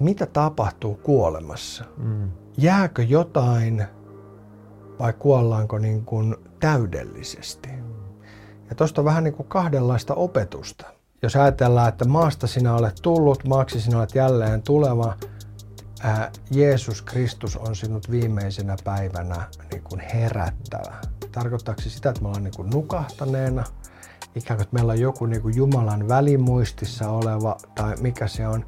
mitä tapahtuu kuolemassa. Mm. Jääkö jotain vai kuollaanko niin kuin täydellisesti? Ja tuosta on vähän niin kuin kahdenlaista opetusta. Jos ajatellaan, että maasta sinä olet tullut, maaksi sinä olet jälleen tuleva, ää, Jeesus Kristus on sinut viimeisenä päivänä niin kuin herättävä. Tarkoittaako se sitä, että me ollaan niin kuin nukahtaneena, ikään kuin että meillä on joku niin kuin Jumalan välimuistissa oleva, tai mikä se on.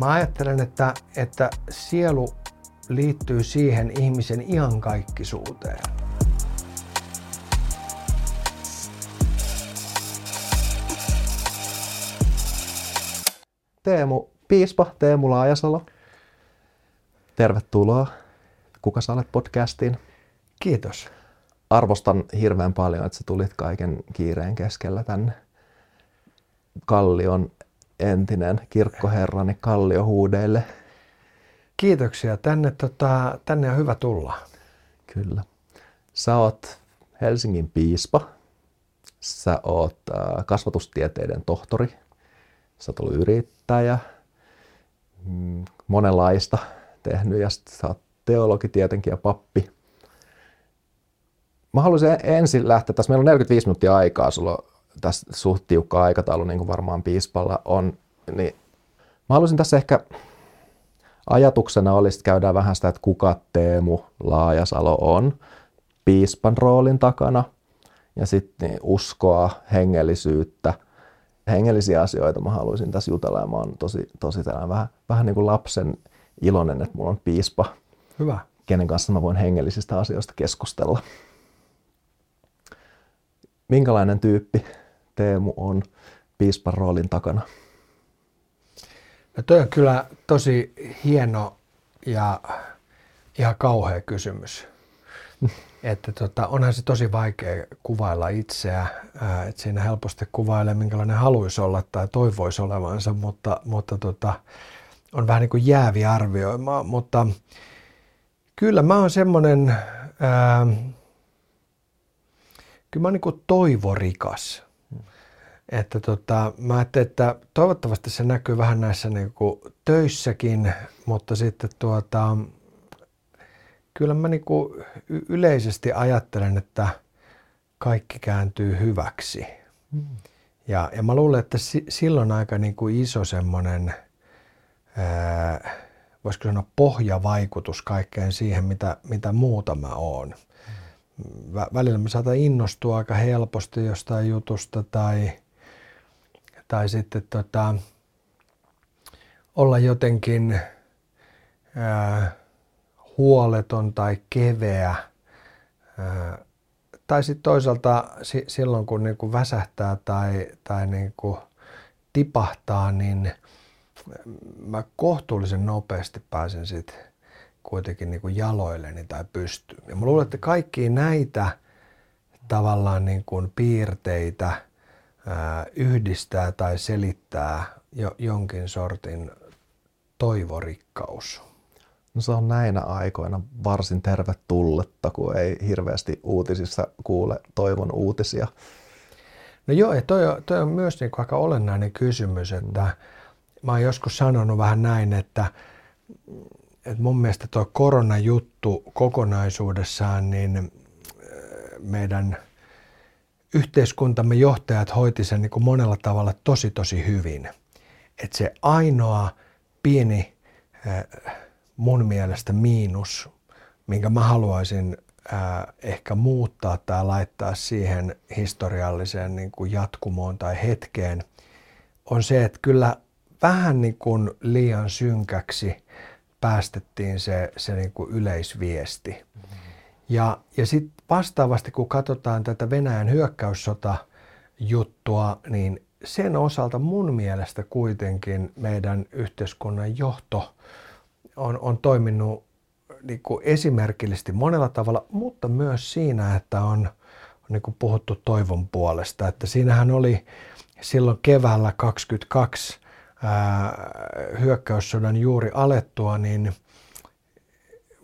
Mä ajattelen, että, että sielu liittyy siihen ihmisen iankaikkisuuteen. Teemu Piispa, Teemu Laajasalo. Tervetuloa. Kuka sä olet podcastiin? Kiitos. Arvostan hirveän paljon, että sä tulit kaiken kiireen keskellä tänne. Kallion entinen kirkkoherrani Kallio huudeille. Kiitoksia. Tänne, tota, tänne on hyvä tulla. Kyllä. Sä oot Helsingin piispa. Sä oot äh, kasvatustieteiden tohtori. Sä oot ollut yrittäjä. Mm, monenlaista tehnyt ja sit sä oot teologi tietenkin ja pappi. Mä haluaisin ensin lähteä, tässä meillä on 45 minuuttia aikaa, sulla tässä suht tiukka aikataulu, niin kuin varmaan piispalla on, niin mä haluaisin tässä ehkä ajatuksena olisi, että käydään vähän sitä, että kuka Teemu Laajasalo on piispan roolin takana ja sitten niin uskoa, hengellisyyttä, hengellisiä asioita mä haluaisin tässä jutella ja mä oon tosi, tosi vähän, vähän niin kuin lapsen iloinen, että mulla on piispa, Hyvä. kenen kanssa mä voin hengellisistä asioista keskustella. Minkälainen tyyppi Teemu on piispan roolin takana? No toi on kyllä tosi hieno ja ihan kauhea kysymys. että tota, onhan se tosi vaikea kuvailla itseä, että siinä helposti kuvailee minkälainen haluaisi olla tai toivoisi olevansa, mutta, mutta tota, on vähän niin kuin jäävi arvioimaan, mutta kyllä mä oon semmoinen, kyllä mä oon niin kuin toivorikas. Että tota, mä ajattelin, että toivottavasti se näkyy vähän näissä niin kuin töissäkin, mutta sitten tuota, kyllä mä niin kuin yleisesti ajattelen, että kaikki kääntyy hyväksi. Mm. Ja, ja mä luulen, että si, silloin aika niin kuin iso semmoinen, ää, voisiko sanoa pohjavaikutus kaikkeen siihen, mitä, mitä muuta mä oon. Mm. Välillä mä saatan innostua aika helposti jostain jutusta tai, tai sitten tota, olla jotenkin ää, huoleton tai keveä. Ää, tai sitten toisaalta si- silloin, kun niinku väsähtää tai, tai niinku tipahtaa, niin mä kohtuullisen nopeasti pääsen sitten kuitenkin niinku jaloilleni tai pystyyn. Ja mä luulen, että kaikki näitä tavallaan niin kuin piirteitä – yhdistää tai selittää jo, jonkin sortin toivorikkaus? No se on näinä aikoina varsin tervetulletta, kun ei hirveästi uutisissa kuule toivon uutisia. No joo, ja toi, on, toi on myös niin aika olennainen kysymys, että mä oon joskus sanonut vähän näin, että, että mun mielestä tuo koronajuttu kokonaisuudessaan, niin meidän – yhteiskuntamme johtajat hoiti sen niin kuin monella tavalla tosi tosi hyvin. Että se ainoa pieni mun mielestä miinus, minkä mä haluaisin ehkä muuttaa tai laittaa siihen historialliseen niin kuin jatkumoon tai hetkeen, on se, että kyllä vähän niin kuin liian synkäksi päästettiin se, se niin kuin yleisviesti. Mm-hmm. Ja, ja sitten vastaavasti, kun katsotaan tätä Venäjän hyökkäyssota juttua, niin sen osalta mun mielestä kuitenkin meidän yhteiskunnan johto on, on toiminut niin kuin esimerkillisesti monella tavalla, mutta myös siinä, että on, on niin kuin puhuttu toivon puolesta. Että siinähän oli silloin keväällä 22 ää, hyökkäyssodan juuri alettua, niin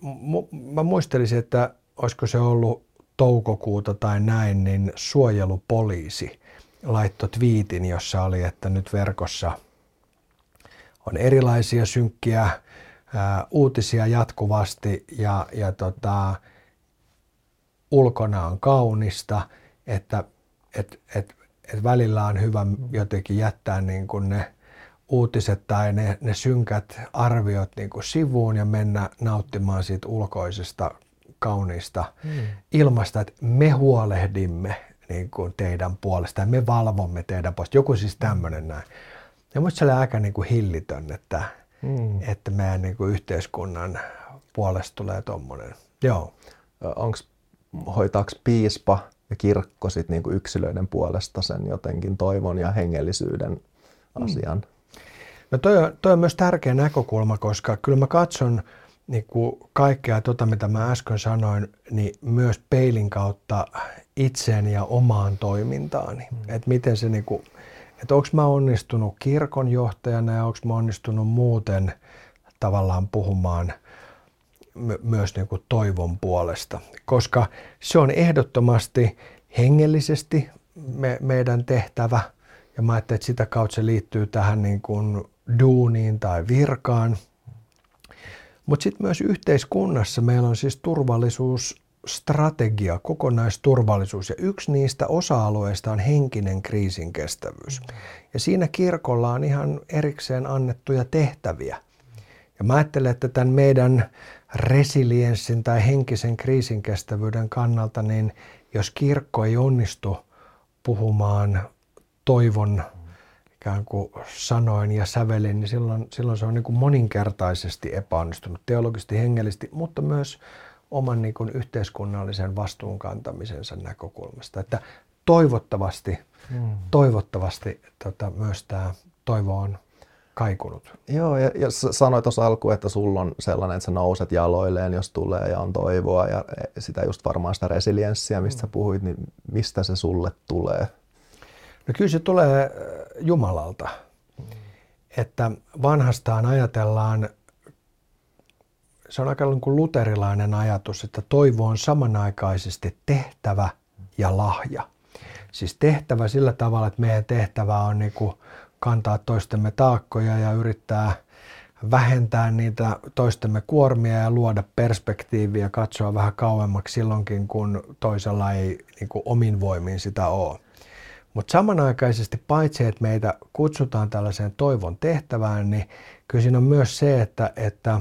mu- mä muistelisin, että olisiko se ollut toukokuuta tai näin, niin suojelupoliisi laittoi twiitin, jossa oli, että nyt verkossa on erilaisia synkkiä ää, uutisia jatkuvasti ja, ja tota, ulkona on kaunista, että et, et, et välillä on hyvä jotenkin jättää niin kuin ne uutiset tai ne, ne synkät arviot niin kuin sivuun ja mennä nauttimaan siitä ulkoisesta kauniista mm. ilmasta, että me huolehdimme niin kuin teidän puolesta ja me valvomme teidän puolesta. Joku siis tämmöinen näin. Ja musta se oli aika niin kuin hillitön, että, mm. että meidän niin kuin yhteiskunnan puolesta tulee tuommoinen. Joo. Onko, hoitaako piispa ja kirkko sit niin kuin yksilöiden puolesta sen jotenkin toivon ja hengellisyyden mm. asian? Mm. No toi on, toi on myös tärkeä näkökulma, koska kyllä mä katson niin kuin kaikkea tuota, mitä mä äsken sanoin, niin myös peilin kautta itseeni ja omaan toimintaani. Mm. Että miten se, niin kuin, että onko mä onnistunut kirkonjohtajana ja onko mä onnistunut muuten tavallaan puhumaan my- myös niin kuin toivon puolesta. Koska se on ehdottomasti hengellisesti me, meidän tehtävä. Ja mä ajattelin, että sitä kautta se liittyy tähän niin kuin duuniin tai virkaan. Mutta sitten myös yhteiskunnassa meillä on siis turvallisuusstrategia, kokonaisturvallisuus ja yksi niistä osa-alueista on henkinen kriisinkestävyys. Ja siinä kirkolla on ihan erikseen annettuja tehtäviä. Ja mä ajattelen, että tämän meidän resilienssin tai henkisen kriisinkestävyyden kannalta, niin jos kirkko ei onnistu puhumaan toivon ikään kuin sanoin ja sävelin, niin silloin, silloin se on niin kuin moninkertaisesti epäonnistunut teologisesti, hengellisesti, mutta myös oman niin kuin yhteiskunnallisen vastuun kantamisensa näkökulmasta. Että toivottavasti, hmm. toivottavasti tota, myös tämä toivo on kaikunut. Joo, ja, ja sanoit tuossa alkuun, että sulla on sellainen, että sä nouset jaloilleen, jos tulee ja on toivoa ja sitä just varmaan sitä resilienssiä, mistä sä puhuit, niin mistä se sulle tulee? No kyllä se tulee äh, Jumalalta. Että vanhastaan ajatellaan, se on aika niin kuin luterilainen ajatus, että toivo on samanaikaisesti tehtävä ja lahja. Siis tehtävä sillä tavalla, että meidän tehtävä on niin kuin kantaa toistemme taakkoja ja yrittää vähentää niitä toistemme kuormia ja luoda perspektiiviä, katsoa vähän kauemmaksi silloinkin, kun toisella ei niin kuin omin voimin sitä ole. Mutta samanaikaisesti paitsi, että meitä kutsutaan tällaiseen toivon tehtävään, niin kyllä siinä on myös se, että, että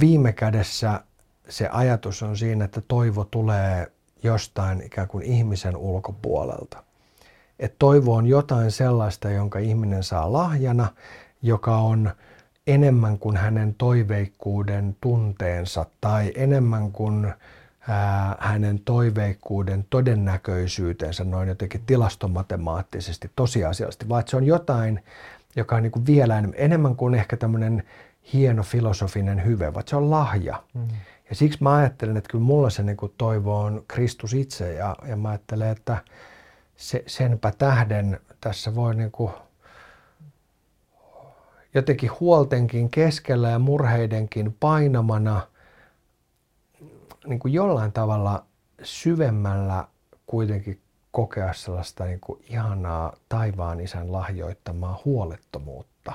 viime kädessä se ajatus on siinä, että toivo tulee jostain ikään kuin ihmisen ulkopuolelta. Että toivo on jotain sellaista, jonka ihminen saa lahjana, joka on enemmän kuin hänen toiveikkuuden tunteensa tai enemmän kuin hänen toiveikkuuden todennäköisyytensä noin jotenkin tilastomatemaattisesti, tosiasiallisesti, vaan se on jotain, joka on niin kuin vielä enemmän kuin ehkä tämmöinen hieno filosofinen hyve, vaan se on lahja. Mm. Ja siksi mä ajattelen, että kyllä mulla se niin kuin toivo on Kristus itse ja, ja mä ajattelen, että se, senpä tähden tässä voi niin kuin jotenkin huoltenkin keskellä ja murheidenkin painamana – niin kuin jollain tavalla syvemmällä kuitenkin kokea sellaista niin kuin ihanaa taivaan isän lahjoittamaa huolettomuutta.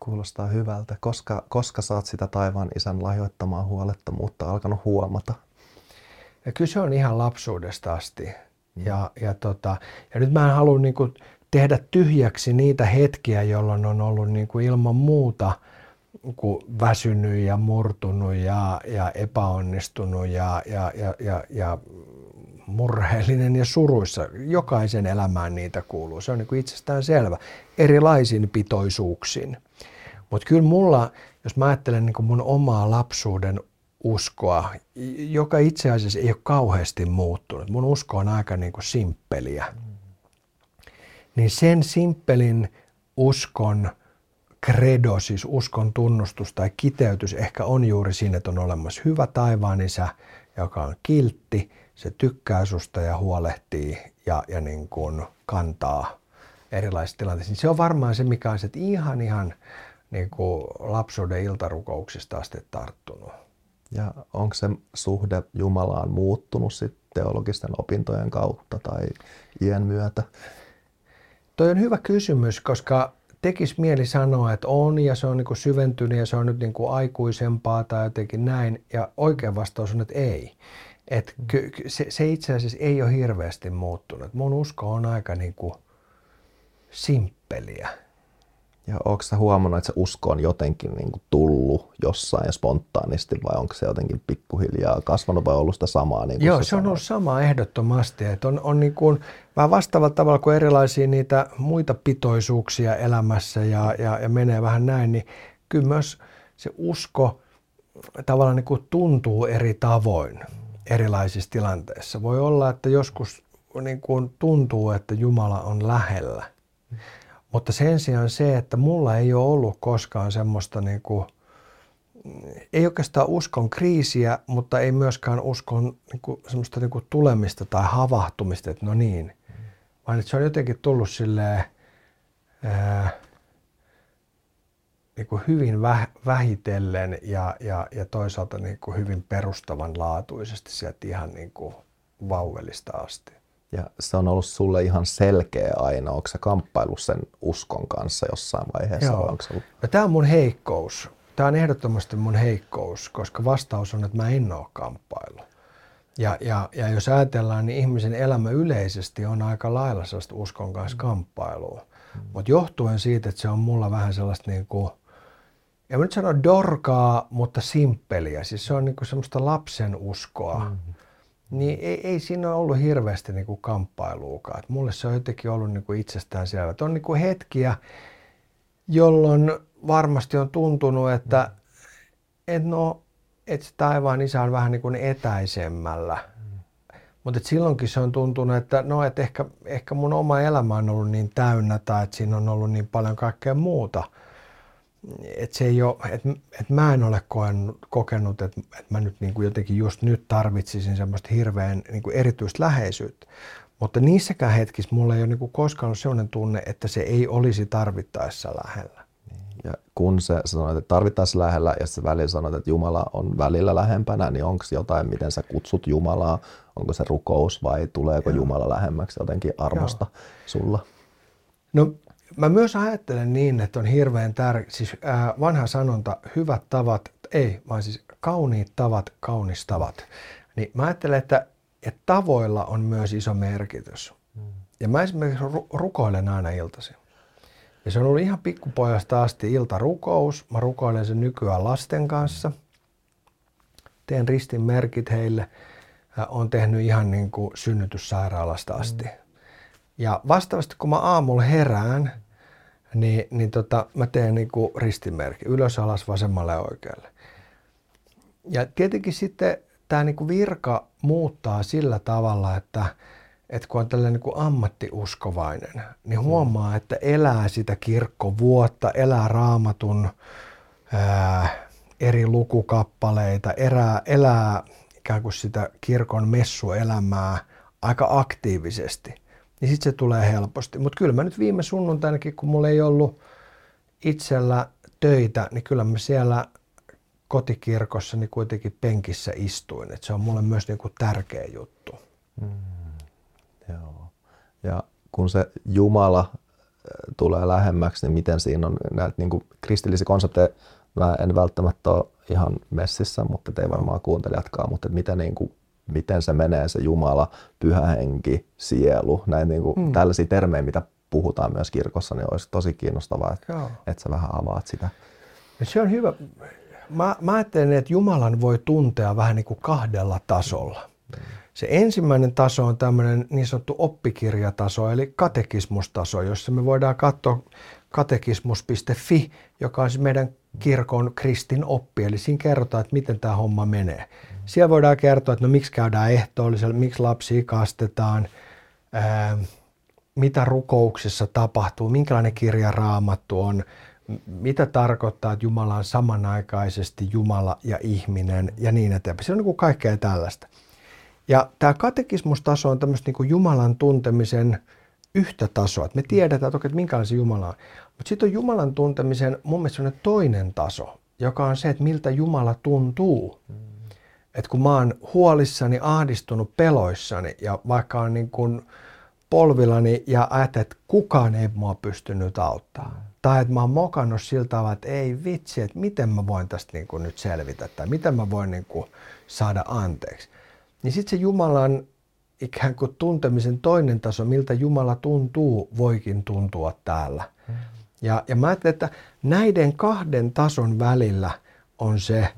Kuulostaa hyvältä. Koska, koska saat sitä taivaan isän lahjoittamaa huolettomuutta alkanut huomata? Ja kyllä se on ihan lapsuudesta asti. Mm. Ja, ja, tota, ja nyt mä en halua niin kuin tehdä tyhjäksi niitä hetkiä, jolloin on ollut niin kuin ilman muuta – Niinku väsynyt ja murtunut ja, ja epäonnistunut ja, ja, ja, ja, ja murheellinen ja suruissa. Jokaisen elämään niitä kuuluu. Se on niin itsestään selvä. Erilaisin pitoisuuksin. Mutta kyllä mulla, jos mä ajattelen niin mun omaa lapsuuden uskoa, joka itse asiassa ei ole kauheasti muuttunut. Mun usko on aika niin kuin simppeliä. Niin sen simppelin uskon credo, siis uskon tunnustus tai kiteytys ehkä on juuri siinä, että on olemassa hyvä taivaan isä, joka on kiltti, se tykkää susta ja huolehtii ja, ja niin kuin kantaa erilaisissa tilanteissa. Niin se on varmaan se, mikä on ihan ihan niin kuin lapsuuden iltarukouksista asti tarttunut. Ja onko se suhde Jumalaan muuttunut sitten teologisten opintojen kautta tai iän myötä? Toi on hyvä kysymys, koska tekisi mieli sanoa, että on ja se on niin kuin syventynyt ja se on nyt niin kuin aikuisempaa tai jotenkin näin. Ja oikea vastaus on, että ei. Et ky, se, se itse asiassa ei ole hirveästi muuttunut. Mun usko on aika niin kuin simppeliä. Ja onko sä huomannut, että se usko on jotenkin niin kuin tullut jossain spontaanisti vai onko se jotenkin pikkuhiljaa kasvanut vai ollut sitä samaa? Niin kuin Joo, se, on ollut sama ehdottomasti. Että on, on niin kuin, vähän vastaavalla tavalla kuin erilaisia niitä muita pitoisuuksia elämässä ja, ja, ja menee vähän näin, niin kyllä myös se usko tavallaan niin kuin tuntuu eri tavoin erilaisissa tilanteissa. Voi olla, että joskus niin kuin tuntuu, että Jumala on lähellä – mutta sen sijaan se, että mulla ei ole ollut koskaan semmoista niin kuin, ei oikeastaan uskon kriisiä, mutta ei myöskään uskon niin kuin, semmoista niin kuin tulemista tai havahtumista, että no niin. Vaan että se on jotenkin tullut silleen, ää, niin kuin hyvin väh, vähitellen ja, ja, ja toisaalta niin kuin hyvin perustavanlaatuisesti sieltä ihan niin kuin vauvelista asti. Ja se on ollut sulle ihan selkeä aina. Onko sä kamppailu sen uskon kanssa jossain vaiheessa? Joo. Onko ollut... no, tämä on mun heikkous. Tämä on ehdottomasti mun heikkous, koska vastaus on, että mä en ole kamppailu. Ja, ja, ja jos ajatellaan, niin ihmisen elämä yleisesti on aika lailla sellaista uskon kanssa mm. kamppailua. Mm. Mutta johtuen siitä, että se on mulla vähän sellaista niin kuin, en mä nyt sano dorkaa, mutta simppeliä. Siis se on niin kuin semmoista lapsen uskoa. Mm niin ei, ei siinä ole ollut hirveästi niin kuin kamppailuukaan. Et mulle se on jotenkin ollut niin kuin itsestään selvä. on niin kuin hetkiä, jolloin varmasti on tuntunut, että et no, et se taivaan isä on vähän niin kuin etäisemmällä. Mutta silloinkin se on tuntunut, että no, et ehkä, ehkä mun oma elämä on ollut niin täynnä tai että siinä on ollut niin paljon kaikkea muuta – että se ei ole, että, että mä en ole kokenut, kokenut että, että mä nyt niin kuin jotenkin just nyt tarvitsisin semmoista hirveän niin kuin erityistä läheisyyttä. Mutta niissäkään hetkissä mulla ei ole niin kuin koskaan ollut sellainen tunne, että se ei olisi tarvittaessa lähellä. Ja kun se sanoit, että tarvittaessa lähellä ja se välillä sanoit, että Jumala on välillä lähempänä, niin onko jotain, miten sä kutsut Jumalaa? Onko se rukous vai tuleeko Joo. Jumala lähemmäksi jotenkin armosta Joo. sulla? No Mä myös ajattelen niin, että on hirveän tärkeä, siis ää, vanha sanonta, hyvät tavat, ei, vaan siis kauniit tavat, kaunistavat. Niin mä ajattelen, että, että tavoilla on myös iso merkitys. Mm. Ja mä esimerkiksi rukoilen aina iltaisin. Ja se on ollut ihan pikkupojasta asti iltarukous. Mä rukoilen sen nykyään lasten kanssa. Teen ristin merkit heille. on tehnyt ihan niin kuin synnytyssairaalasta asti. Mm. Ja vastaavasti kun mä aamulla herään, niin, niin tota, mä teen niin kuin ristimerkki, ylös, alas, vasemmalle ja oikealle. Ja tietenkin sitten tämä niin virka muuttaa sillä tavalla, että, että kun on tällainen niin ammattiuskovainen, niin huomaa, että elää sitä kirkkovuotta, elää raamatun ää, eri lukukappaleita, elää, elää ikään kuin sitä kirkon messuelämää aika aktiivisesti – niin sitten se tulee helposti. Mutta kyllä mä nyt viime sunnuntainakin, kun mulla ei ollut itsellä töitä, niin kyllä mä siellä kotikirkossa niin kuitenkin penkissä istuin. Et se on mulle myös niin kuin tärkeä juttu. Mm, joo. Ja kun se Jumala äh, tulee lähemmäksi, niin miten siinä on näitä niin kuin kristillisiä konsepteja, mä en välttämättä ole ihan messissä, mutta te ei varmaan kuuntelijatkaan, mutta mitä niin kuin miten se menee se Jumala, pyhä henki, sielu, näin niin kuin hmm. tällaisia termejä, mitä puhutaan myös kirkossa, niin olisi tosi kiinnostavaa, että, että sä vähän avaat sitä. Se on hyvä. Mä, mä ajattelen, että Jumalan voi tuntea vähän niin kuin kahdella tasolla. Se ensimmäinen taso on tämmöinen niin sanottu oppikirjataso, eli katekismustaso, jossa me voidaan katsoa katekismus.fi, joka on siis meidän kirkon kristin oppi. Eli siinä kerrotaan, että miten tämä homma menee. Siellä voidaan kertoa, että no miksi käydään ehtoollisella, miksi lapsia kastetaan, ää, mitä rukouksissa tapahtuu, minkälainen kirja raamattu on, mitä tarkoittaa, että Jumala on samanaikaisesti Jumala ja ihminen ja niin eteenpäin. Se on niin kaikkea tällaista. Ja tämä katekismustaso on tämmöistä niin Jumalan tuntemisen yhtä tasoa, että me tiedetään toki, että minkälainen se Jumala on. Mutta sitten on Jumalan tuntemisen mun mielestä toinen taso, joka on se, että miltä Jumala tuntuu. Mm että kun mä oon huolissani, ahdistunut, peloissani ja vaikka on niin kuin polvillani ja ajattelen, että kukaan ei mua pystynyt auttamaan, tai että mä oon mokannut sillä tavalla, että ei vitsi, että miten mä voin tästä niin kuin nyt selvitä tai miten mä voin niin kuin saada anteeksi. Niin sitten se Jumalan ikään kuin tuntemisen toinen taso, miltä Jumala tuntuu, voikin tuntua täällä. Mm. Ja, ja mä ajattelen, että näiden kahden tason välillä on se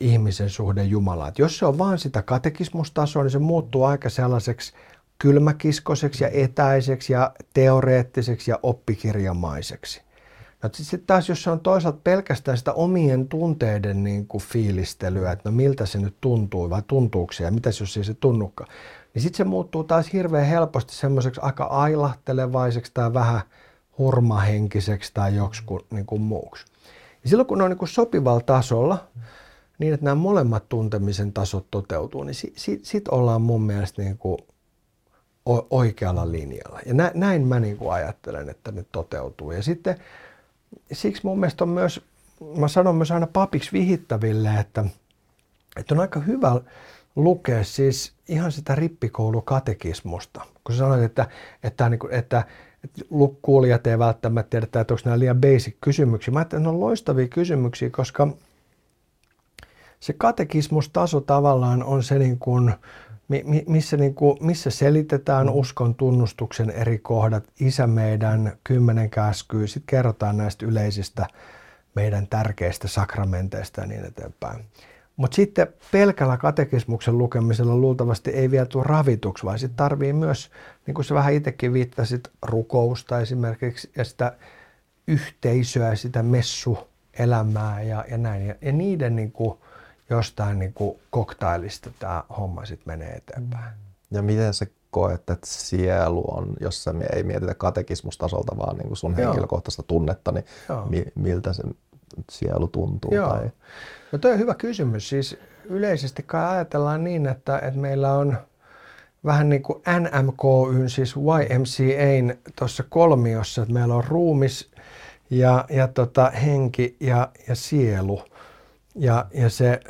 ihmisen suhde Jumalaan. Jos se on vaan sitä katekismustasoa, niin se muuttuu aika sellaiseksi kylmäkiskoseksi ja etäiseksi ja teoreettiseksi ja oppikirjamaiseksi. No sitten taas, jos se on toisaalta pelkästään sitä omien tunteiden niin kuin fiilistelyä, että no miltä se nyt tuntuu vai tuntuuko se ja mitä jos ei se tunnukaan, niin sitten se muuttuu taas hirveän helposti semmoiseksi aika ailahtelevaisiksi tai vähän hurmahenkiseksi tai joksikin niin kuin muuksi. Ja silloin kun ne on niin kuin sopivalla tasolla, niin että nämä molemmat tuntemisen tasot toteutuu, niin sitten sit, sit ollaan mun mielestä niin kuin oikealla linjalla. Ja nä, näin mä niin kuin ajattelen, että ne toteutuu. Ja sitten siksi mun mielestä on myös, mä sanon myös aina papiksi vihittäville, että, että on aika hyvä lukea siis ihan sitä rippikoulukatekismusta. Kun sä sanoit, että, että, että, että, että kuulijat ei välttämättä tiedä, että onko nämä liian basic kysymyksiä. Mä ajattelin, että ne on loistavia kysymyksiä, koska se katekismustaso tavallaan on se niin kuin, missä, niin kuin, missä selitetään uskon tunnustuksen eri kohdat, isä meidän, kymmenen käskyä, sitten kerrotaan näistä yleisistä meidän tärkeistä sakramenteista ja niin eteenpäin. Mutta sitten pelkällä katekismuksen lukemisella luultavasti ei vielä tule ravituksi, vaan sitten tarvii myös, niin kuin sä vähän itsekin viittasit, rukousta esimerkiksi ja sitä yhteisöä, sitä messuelämää ja, ja näin. Ja, ja niiden niin kuin, jostain niin kuin koktailista tämä homma sitten menee eteenpäin. Ja miten se koet, että sielu on, jos sä ei mietitä katekismustasolta, vaan niin kuin sun Joo. henkilökohtaista tunnetta, niin mi, miltä se sielu tuntuu? Joo. Tai... No toi on hyvä kysymys. Siis yleisesti kai ajatellaan niin, että, että meillä on vähän niin kuin NMKYn, siis YMCAn tuossa kolmiossa, että meillä on ruumis ja, ja tota, henki ja, ja sielu – ja, ja se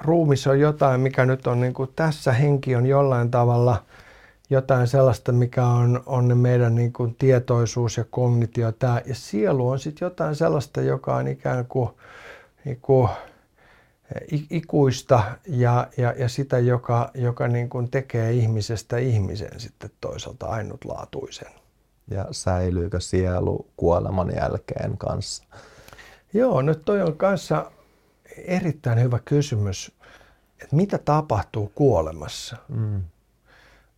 ruumis on jotain, mikä nyt on niin kuin tässä, henki on jollain tavalla jotain sellaista, mikä on, on meidän niin kuin tietoisuus ja kognitio. Tää. Ja sielu on sitten jotain sellaista, joka on ikään kuin, niin kuin ikuista ja, ja, ja sitä, joka, joka niin kuin tekee ihmisestä ihmisen sitten toisaalta ainutlaatuisen. Ja säilyykö sielu kuoleman jälkeen kanssa? Joo, nyt toi on kanssa erittäin hyvä kysymys, että mitä tapahtuu kuolemassa? Mm.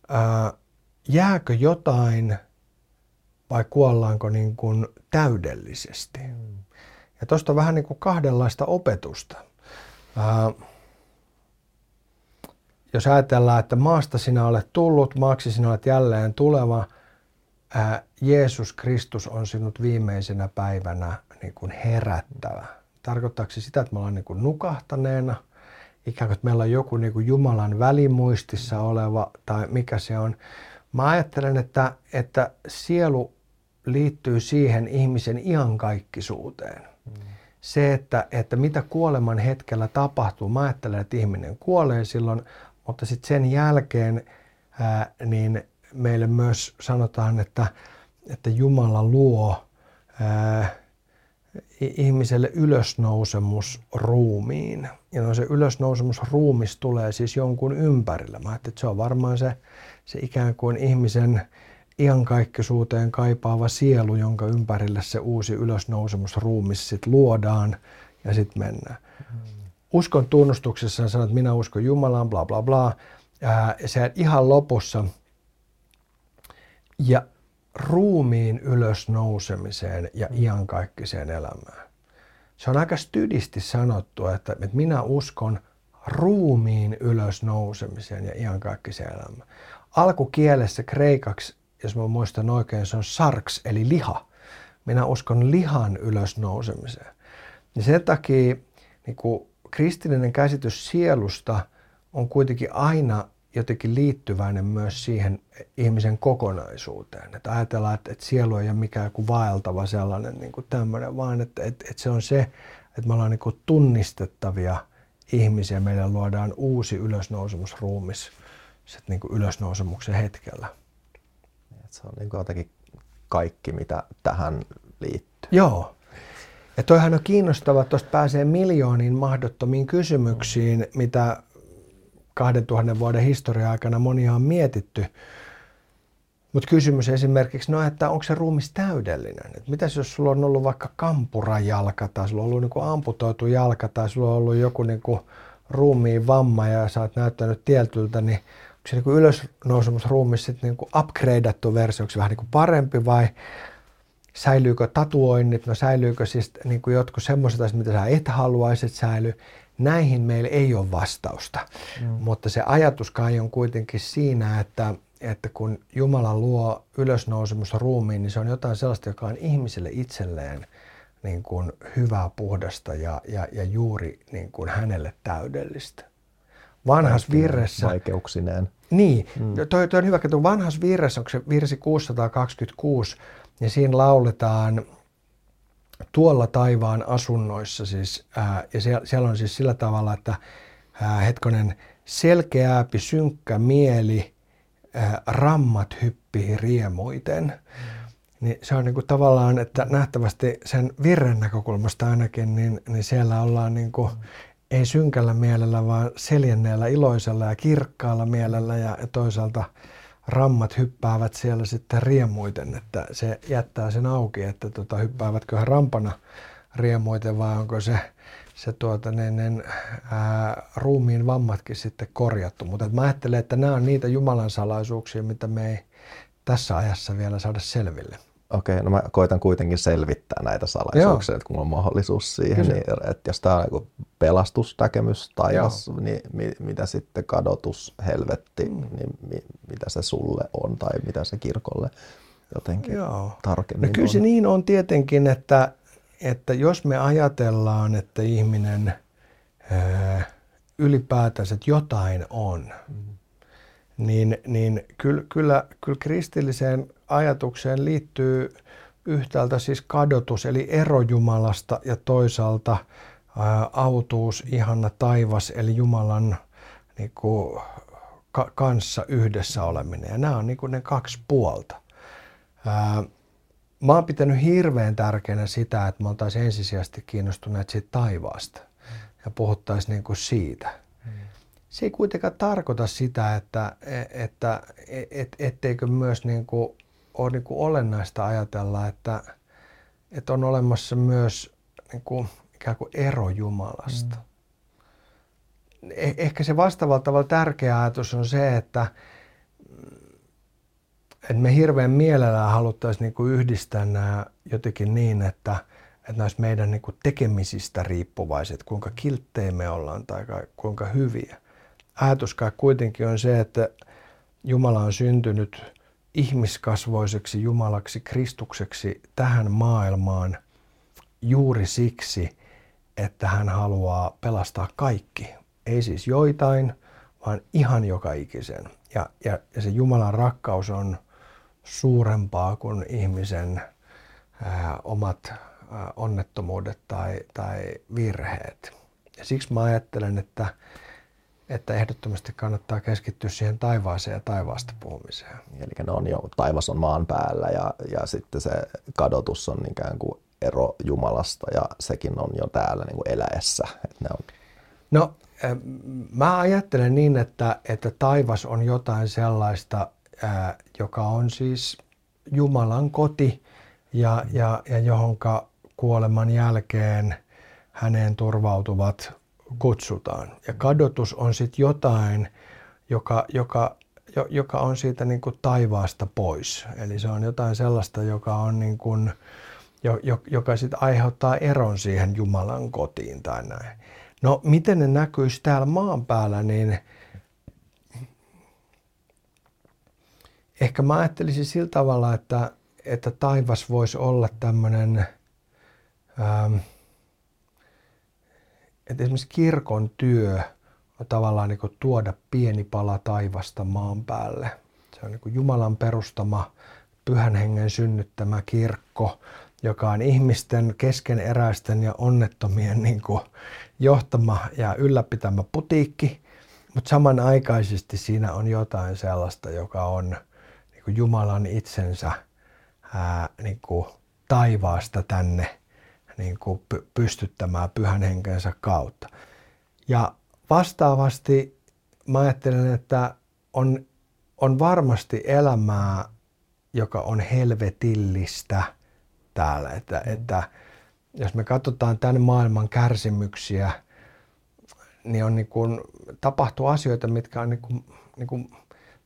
Ää, jääkö jotain vai kuollaanko niin kuin täydellisesti? Mm. Ja tuosta on vähän niin kuin kahdenlaista opetusta. Ää, jos ajatellaan, että maasta sinä olet tullut, maaksi sinä olet jälleen tuleva, ää, Jeesus Kristus on sinut viimeisenä päivänä niin kuin herättävä Tarkoittaako se sitä, että me ollaan niin kuin nukahtaneena, ikään kuin että meillä on joku niin kuin Jumalan välimuistissa oleva tai mikä se on. Mä ajattelen, että, että sielu liittyy siihen ihmisen iankaikkisuuteen. Se, että, että mitä kuoleman hetkellä tapahtuu. Mä ajattelen, että ihminen kuolee silloin, mutta sitten sen jälkeen ää, niin meille myös sanotaan, että, että Jumala luo ää, ihmiselle ylösnousemus ruumiin. Ja no se ylösnousemus ruumis tulee siis jonkun ympärillä. Mä että se on varmaan se, se ikään kuin ihmisen iankaikkisuuteen kaipaava sielu, jonka ympärille se uusi ylösnousemus ruumis sit luodaan ja sitten mennään. Uskon tunnustuksessa sanoo, että minä uskon Jumalaan, bla bla bla. Ää, se ihan lopussa. Ja ruumiin ylösnousemiseen ja iankaikkiseen elämään. Se on aika stydisti sanottu, että, että minä uskon ruumiin ylösnousemiseen ja iankaikkiseen elämään. Alkukielessä kreikaksi, jos mä muistan oikein, se on sarks, eli liha. Minä uskon lihan ylösnousemiseen. Ja sen takia niin kuin kristillinen käsitys sielusta on kuitenkin aina jotenkin liittyväinen myös siihen ihmisen kokonaisuuteen. Että ajatellaan, että, että sielu ei ole mikään kuin vaeltava sellainen niin kuin tämmöinen, vaan että, että, että se on se, että me ollaan niin kuin tunnistettavia ihmisiä. Meillä luodaan uusi ylösnousemusruumis sit niin kuin ylösnousemuksen hetkellä. Se on niin kuin jotenkin kaikki, mitä tähän liittyy. Joo. Ja toihan on kiinnostava, että tuosta pääsee miljooniin mahdottomiin kysymyksiin, mitä 2000 vuoden historia aikana monia on mietitty. Mutta kysymys esimerkiksi, no että onko se ruumis täydellinen? Et mitäs jos sulla on ollut vaikka kampurajalka tai sulla on ollut niinku amputoitu jalka tai sulla on ollut joku niinku ruumiin vamma ja sä oot näyttänyt tietyltä, niin onko se niinku ylösnousemusruumis sitten niinku upgradeattu versio, onko se vähän niinku parempi vai säilyykö tatuoinnit, no säilyykö siis niin kuin jotkut semmoiset asiat, mitä sä et haluaisi, että säily. Näihin meillä ei ole vastausta, mm. mutta se ajatus kai on kuitenkin siinä, että, että kun Jumala luo ylösnousemus ruumiin, niin se on jotain sellaista, joka on ihmiselle itselleen niin kuin hyvää, puhdasta ja, ja, ja juuri niin kuin hänelle täydellistä. Vanhas virressä... Vaikeuksineen. Niin, mm. toi, toi on hyvä, että vanhas virressä, onko se virsi 626, niin siinä lauletaan tuolla taivaan asunnoissa siis, ää, ja siellä, siellä on siis sillä tavalla, että ää, hetkonen selkeääpi, synkkä mieli, ää, rammat hyppii riemuiten. Mm. Niin se on niinku tavallaan, että nähtävästi sen virren näkökulmasta ainakin, niin, niin siellä ollaan niinku, mm. ei synkällä mielellä, vaan seljenneellä, iloisella ja kirkkaalla mielellä ja, ja toisaalta rammat hyppäävät siellä sitten riemuiten, että se jättää sen auki, että tota, hyppäävätkö he rampana riemuiten vai onko se, se tuota, ne, ne, ää, ruumiin vammatkin sitten korjattu. Mutta mä ajattelen, että nämä on niitä Jumalan salaisuuksia, mitä me ei tässä ajassa vielä saada selville. Okei, no mä koitan kuitenkin selvittää näitä salaisuuksia, että kun on mahdollisuus siihen. Niin, että jos tämä on niin pelastusnäkemys, taivas, niin mi, mitä sitten kadotus, helvetti, mm. niin mi, mitä se sulle on tai mitä se kirkolle jotenkin Joo. tarkemmin no kyllä se on. niin on tietenkin, että, että jos me ajatellaan, että ihminen ää, ylipäätänsä, että jotain on, mm. niin, niin kyllä, kyllä, kyllä kristilliseen ajatukseen liittyy yhtäältä siis kadotus, eli ero Jumalasta, ja toisaalta ää, autuus, ihana taivas, eli Jumalan niin kuin, ka- kanssa yhdessä oleminen. Ja nämä on niin kuin ne kaksi puolta. Ää, mä oon pitänyt hirveän tärkeänä sitä, että me oltaisiin ensisijaisesti kiinnostuneet siitä taivaasta ja puhuttaisiin niin kuin siitä. Se ei kuitenkaan tarkoita sitä, että, että et, etteikö myös niin kuin ole niin kuin olennaista ajatella, että, että on olemassa myös niin kuin, ikään kuin ero Jumalasta. Mm. Eh, ehkä se vastaavalla tavalla tärkeä ajatus on se, että, että me hirveän mielellään haluttaisiin niin kuin yhdistää nämä jotenkin niin, että, että nämä meidän niin kuin tekemisistä riippuvaiset, kuinka kilttejä me ollaan tai kuinka hyviä. Ajatus kuitenkin on se, että Jumala on syntynyt ihmiskasvoiseksi Jumalaksi, Kristukseksi tähän maailmaan juuri siksi, että hän haluaa pelastaa kaikki. Ei siis joitain, vaan ihan joka ikisen. Ja, ja, ja se Jumalan rakkaus on suurempaa kuin ihmisen ää, omat ää, onnettomuudet tai, tai virheet. Ja siksi mä ajattelen, että että ehdottomasti kannattaa keskittyä siihen taivaaseen ja taivaasta puhumiseen. Eli ne on jo, taivas on maan päällä ja, ja sitten se kadotus on ikään kuin ero Jumalasta ja sekin on jo täällä niin kuin eläessä. Että ne on... No mä ajattelen niin, että, että taivas on jotain sellaista, ää, joka on siis Jumalan koti ja, ja, ja johonka kuoleman jälkeen häneen turvautuvat kutsutaan. Ja kadotus on sitten jotain, joka, joka, joka on siitä niin kuin taivaasta pois. Eli se on jotain sellaista, joka on niin kuin, joka sitten aiheuttaa eron siihen Jumalan kotiin tai näin. No miten ne näkyisi täällä maan päällä, niin ehkä mä ajattelisin sillä tavalla, että, että taivas voisi olla tämmöinen ähm, että esimerkiksi kirkon työ on tavallaan niin tuoda pieni pala taivasta maan päälle. Se on niin Jumalan perustama, pyhän hengen synnyttämä kirkko, joka on ihmisten keskeneräisten ja onnettomien niin johtama ja ylläpitämä putiikki, mutta samanaikaisesti siinä on jotain sellaista, joka on niin Jumalan itsensä ää, niin taivaasta tänne niin kuin pystyttämään pyhän henkensä kautta. Ja vastaavasti mä ajattelen, että on, on varmasti elämää, joka on helvetillistä täällä. Että, että jos me katsotaan tämän maailman kärsimyksiä, niin on niin kuin, tapahtuu asioita, mitkä on niin kuin, niin kuin,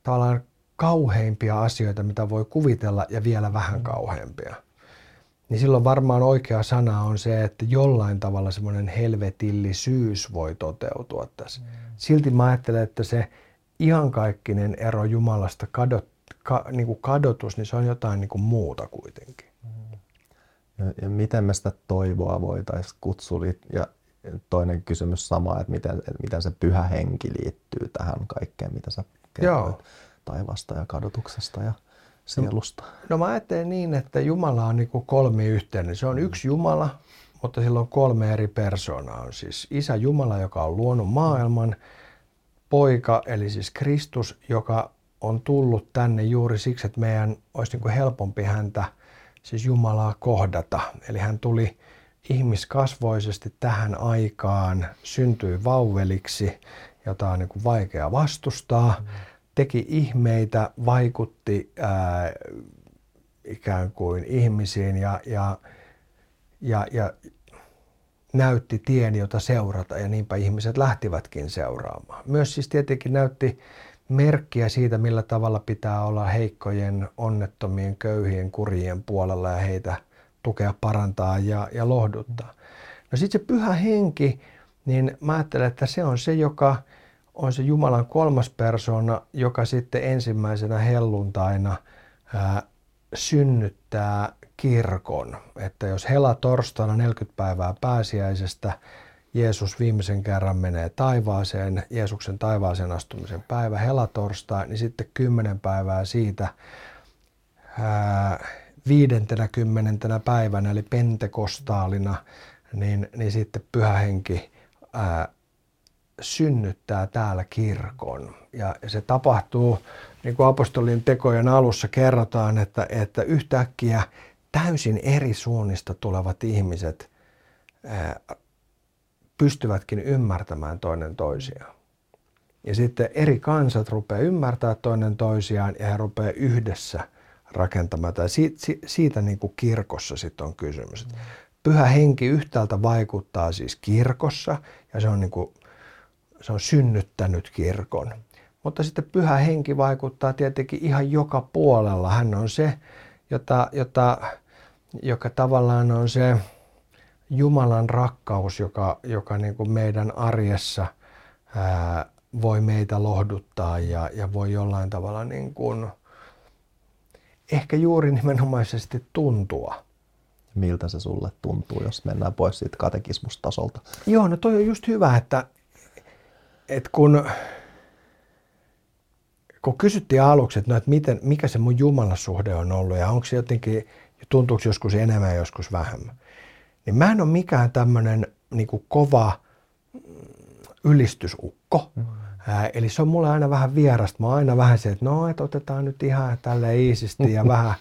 tavallaan kauheimpia asioita, mitä voi kuvitella ja vielä vähän kauheampia. Niin silloin varmaan oikea sana on se, että jollain tavalla semmoinen helvetillisyys voi toteutua tässä. Mm. Silti mä ajattelen, että se iankaikkinen ero Jumalasta kadot, ka, niin kuin kadotus, niin se on jotain niin kuin muuta kuitenkin. Mm. Ja, ja miten me sitä toivoa voitaisiin kutsua? Ja toinen kysymys sama, että miten, että miten se pyhä henki liittyy tähän kaikkeen, mitä sä kerroit taivasta ja kadotuksesta ja sielusta. No, no mä ajattelen niin, että Jumala on niin kolmi yhteinen. Se on mm. yksi Jumala, mutta sillä on kolme eri persoonaa. On siis Isä Jumala, joka on luonut maailman, poika, eli siis Kristus, joka on tullut tänne juuri siksi, että meidän olisi niin helpompi häntä, siis Jumalaa kohdata. Eli hän tuli ihmiskasvoisesti tähän aikaan, syntyi vauveliksi, jota on niin vaikea vastustaa, mm. Teki ihmeitä, vaikutti ää, ikään kuin ihmisiin ja, ja, ja, ja näytti tien, jota seurata ja niinpä ihmiset lähtivätkin seuraamaan. Myös siis tietenkin näytti merkkiä siitä, millä tavalla pitää olla heikkojen, onnettomien, köyhien, kurjien puolella ja heitä tukea, parantaa ja, ja lohduttaa. No sitten se pyhä henki, niin mä ajattelen, että se on se, joka on se Jumalan kolmas persona, joka sitten ensimmäisenä helluntaina ää, synnyttää kirkon. Että jos hela torstaina 40 päivää pääsiäisestä Jeesus viimeisen kerran menee taivaaseen, Jeesuksen taivaaseen astumisen päivä, helatorstai, niin sitten kymmenen päivää siitä ää, viidentenä kymmenentenä päivänä, eli pentekostaalina, niin, niin sitten pyhä henki ää, synnyttää täällä kirkon. Ja se tapahtuu, niin kuin apostolien tekojen alussa kerrotaan, että, että yhtäkkiä täysin eri suunnista tulevat ihmiset pystyvätkin ymmärtämään toinen toisiaan. Ja sitten eri kansat rupeaa ymmärtää toinen toisiaan ja he rupeaa yhdessä rakentamaan. Tai siitä, siitä niin kuin kirkossa sitten on kysymys. Pyhä henki yhtäältä vaikuttaa siis kirkossa ja se on, niin kuin, se on synnyttänyt kirkon. Mutta sitten pyhä henki vaikuttaa tietenkin ihan joka puolella. Hän on se, jota, jota, joka tavallaan on se Jumalan rakkaus, joka, joka niin kuin meidän arjessa ää, voi meitä lohduttaa ja, ja voi jollain tavalla niin kuin, ehkä juuri nimenomaisesti tuntua. Miltä se sulle tuntuu, jos mennään pois siitä katekismustasolta? Joo, no toi on just hyvä, että, että kun, kun kysyttiin aluksi, että, no, että miten, mikä se mun Jumalasuhde on ollut ja onko se jotenkin, tuntuuko joskus enemmän ja joskus vähemmän, niin mä en ole mikään tämmöinen niin kova ylistysukko. Mm. Ää, eli se on mulle aina vähän vierasta. Mä oon aina vähän se, että no, että otetaan nyt ihan tälle iisisti ja vähän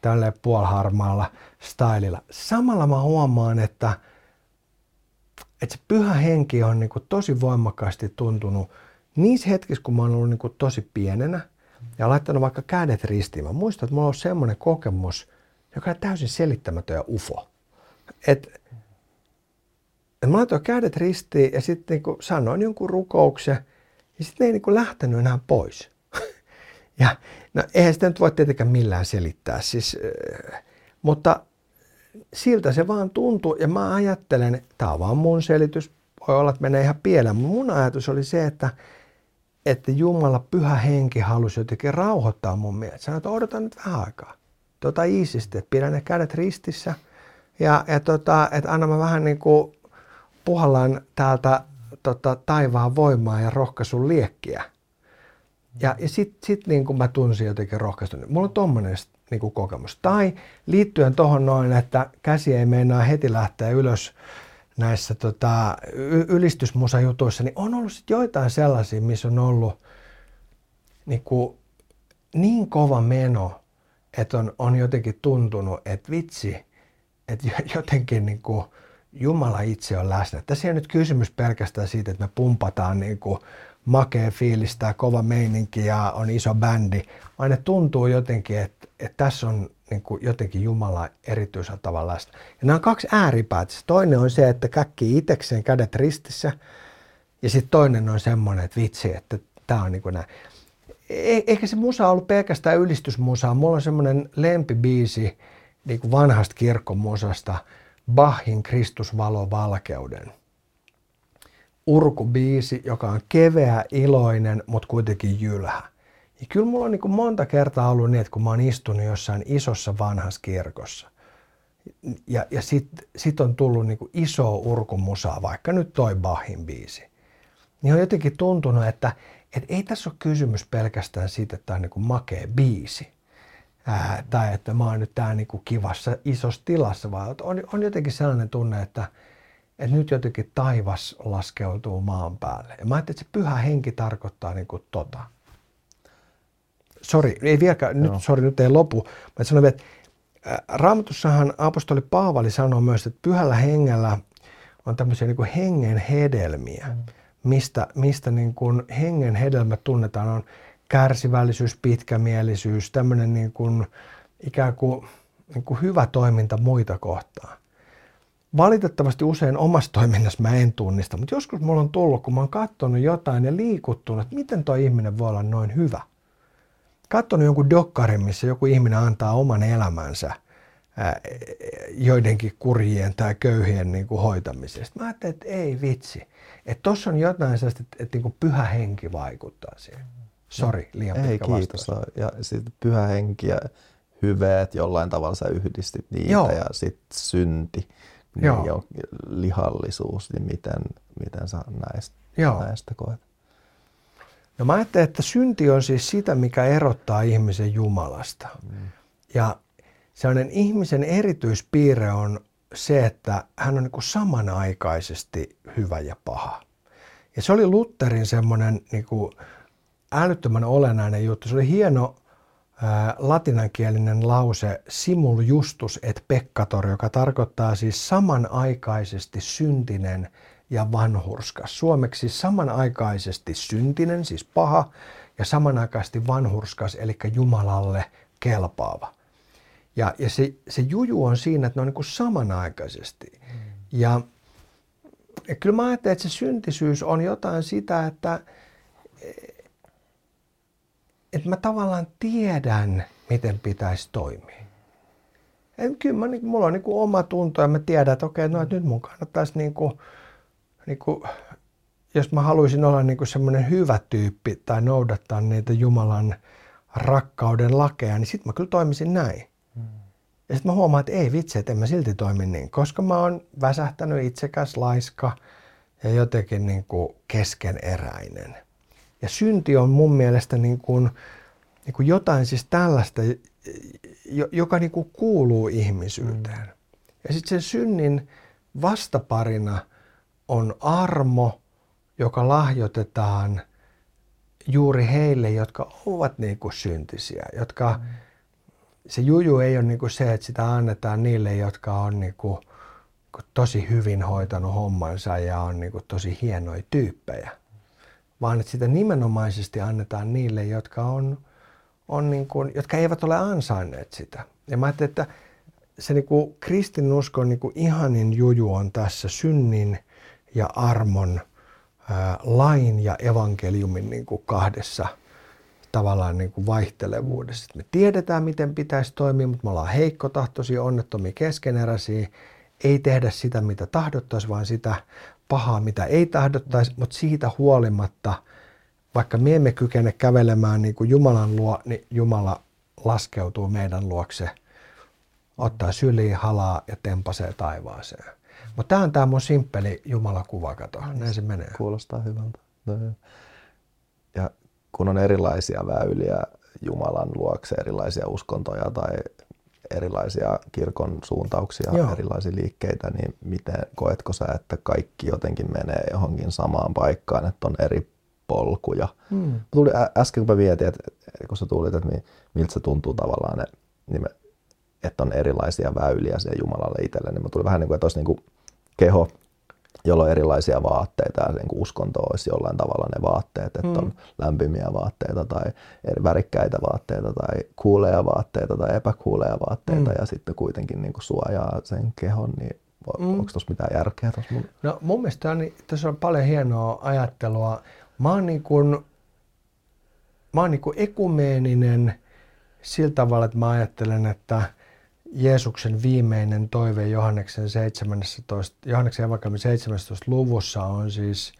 tälle puolharmaalla stylilla. Samalla mä huomaan, että, että se pyhä henki on niin kuin tosi voimakkaasti tuntunut niissä hetkissä, kun mä oon ollut niin kuin tosi pienenä ja laittanut vaikka kädet ristiin. Mä muistan, että mulla on semmoinen kokemus, joka on täysin selittämätön ja ufo. Et, et mä laitoin kädet ristiin ja sitten niin sanoin jonkun rukouksen ja sitten ne ei niin lähtenyt enää pois. ja no eihän sitä nyt voi tietenkään millään selittää, siis, äh, mutta siltä se vaan tuntuu ja mä ajattelen, tämä on vaan mun selitys, voi olla, että menee ihan pieleen, mutta mun ajatus oli se, että, että Jumala pyhä henki halusi jotenkin rauhoittaa mun mielestä. Sanoin, että odotan nyt vähän aikaa. Tota iisisti, että pidän ne kädet ristissä ja, ja tota, että anna mä vähän niin kuin puhallaan täältä tota, taivaan voimaa ja rohkaisun liekkiä. Ja, ja sitten sit, niin kuin mä tunsin jotenkin rohkaistun. Mulla on tommonen niin kuin kokemus. Tai liittyen tuohon noin, että käsi ei meinaa heti lähteä ylös näissä tota, ylistysmusajutuissa, niin on ollut sit joitain sellaisia, missä on ollut niin, kuin, niin kova meno, että on, on jotenkin tuntunut, että vitsi, että jotenkin niin kuin Jumala itse on läsnä. Tässä ei ole nyt kysymys pelkästään siitä, että me pumpataan niin kuin makea fiilis, tämä kova meininki ja on iso bändi, ne tuntuu jotenkin, että, että tässä on niin kuin jotenkin Jumala erityisellä tavalla läsnä. Ja nämä on kaksi ääripäätä. Toinen on se, että käkkii itsekseen kädet ristissä, ja sitten toinen on semmoinen, että vitsi, että tämä on niin kuin näin. E- eikä se musa ollut pelkästään ylistysmusaa. Mulla on semmoinen lempibiisi niin kuin vanhasta kirkkomusasta, Bachin Kristus valo valkeuden. Urkubiisi, joka on keveä, iloinen, mutta kuitenkin jylhä. Ja kyllä mulla on niin kuin monta kertaa ollut niin, että kun mä oon istunut jossain isossa vanhassa kirkossa, ja, ja sitten sit on tullut niin iso urkumusaa, vaikka nyt toi Bachin biisi, niin on jotenkin tuntunut, että, että ei tässä ole kysymys pelkästään siitä, että tämä on niin makea biisi, ää, tai että mä oon nyt tää niin kivassa isossa tilassa, vaan on, on jotenkin sellainen tunne, että, että nyt jotenkin taivas laskeutuu maan päälle. Ja mä ajattelin, että se pyhä henki tarkoittaa niin kuin tota. Sori, ei vieläkään, nyt, sori, nyt ei lopu. Mä sanoin, että Raamatussahan apostoli Paavali sanoo myös, että pyhällä hengellä on tämmöisiä niin kuin hengen hedelmiä. Mm mistä, mistä niin kuin hengen hedelmät tunnetaan, on kärsivällisyys, pitkämielisyys, tämmöinen niin kuin, ikään kuin, niin kuin hyvä toiminta muita kohtaan. Valitettavasti usein omassa toiminnassa mä en tunnista, mutta joskus mulla on tullut, kun mä oon katsonut jotain ja liikuttunut, että miten tuo ihminen voi olla noin hyvä. Katsonut jonkun dokkarin, missä joku ihminen antaa oman elämänsä joidenkin kurjien tai köyhien niin kuin hoitamisesta. Mä ajattelin, että ei vitsi että tuossa on jotain sellaista, että, että niin pyhä henki vaikuttaa siihen. Sori, liian Ei, kiitos. Vastaus. Ja sitten pyhä henki ja hyveet, jollain tavalla sä yhdistit niitä Joo. ja sitten synti Joo. ja lihallisuus, niin miten, miten sä näistä, Joo. näistä koet? No mä ajattelen, että synti on siis sitä, mikä erottaa ihmisen Jumalasta. Mm. Ja sellainen ihmisen erityispiirre on se, että hän on niin kuin samanaikaisesti hyvä ja paha. Ja se oli Lutherin semmoinen niin kuin älyttömän olennainen juttu. Se oli hieno ää, latinankielinen lause simul justus et peccator, joka tarkoittaa siis samanaikaisesti syntinen ja vanhurskas. Suomeksi samanaikaisesti syntinen, siis paha, ja samanaikaisesti vanhurskas, eli Jumalalle kelpaava. Ja, ja se, se juju on siinä, että ne on niin kuin samanaikaisesti. Mm. Ja, ja kyllä mä ajattelen, että se syntisyys on jotain sitä, että, että mä tavallaan tiedän, miten pitäisi toimia. Et kyllä mä, niin, mulla on niin kuin oma tunto ja mä tiedän, että okei, no, että nyt mun kannattaisi niin kuin, niin kuin, jos mä haluaisin olla niin semmoinen hyvä tyyppi tai noudattaa niitä Jumalan rakkauden lakeja, niin sitten mä kyllä toimisin näin. Ja sitten mä huomaan, että ei vitsi, että en mä silti toimi niin, koska mä oon väsähtänyt itsekäs, laiska ja jotenkin niin kuin keskeneräinen. Ja synti on mun mielestä niin kuin, niin kuin jotain siis tällaista, joka niin kuin kuuluu ihmisyyteen. Mm. Ja sitten sen synnin vastaparina on armo, joka lahjoitetaan juuri heille, jotka ovat niin kuin syntisiä, jotka mm se juju ei ole niin se, että sitä annetaan niille, jotka on niin kuin, tosi hyvin hoitanut hommansa ja on niin kuin tosi hienoja tyyppejä, vaan että sitä nimenomaisesti annetaan niille, jotka, on, on niin kuin, jotka eivät ole ansainneet sitä. Ja mä ajattelin, että se niin kuin kristinuskon niin kuin ihanin juju on tässä synnin ja armon, ää, lain ja evankeliumin niin kuin kahdessa – tavallaan niin kuin vaihtelevuudessa. Me tiedetään, miten pitäisi toimia, mutta me ollaan heikkotahtoisia, onnettomia, keskeneräisiä. Ei tehdä sitä, mitä tahdottaisiin, vaan sitä pahaa, mitä ei tahdottaisi, mutta siitä huolimatta, vaikka me emme kykene kävelemään niin kuin Jumalan luo, niin Jumala laskeutuu meidän luokse, ottaa syliin, halaa ja tempasee taivaaseen. Mutta tämä on tämä mun simppeli Jumalakuva, kato. Näin se menee. Kuulostaa hyvältä. Ja kun on erilaisia väyliä Jumalan luokse, erilaisia uskontoja tai erilaisia kirkon suuntauksia, Joo. erilaisia liikkeitä, niin miten koetko sä, että kaikki jotenkin menee johonkin samaan paikkaan, että on eri polkuja? Hmm. Tuli äsken, kun mä mietin, että kun sä tulit, että miltä se tuntuu tavallaan, ne, niin me, että on erilaisia väyliä siihen Jumalalle itselle, niin mä tuli vähän niin kuin, että olisi niin kuin keho, jolla on erilaisia vaatteita ja niin kuin uskonto olisi jollain tavalla ne vaatteet, että mm. on lämpimiä vaatteita tai värikkäitä vaatteita tai kuuleja vaatteita tai epäkuuleja vaatteita mm. ja sitten kuitenkin niin kuin suojaa sen kehon, niin mm. onko tuossa mitään järkeä tuossa mun? No mun mielestä on, tässä on paljon hienoa ajattelua. Mä oon niin kuin, mä oon niin kuin ekumeeninen sillä tavalla, että mä ajattelen, että Jeesuksen viimeinen toive Johanneksen 17, Johanneksen evankeliumin 17 luvussa on siis,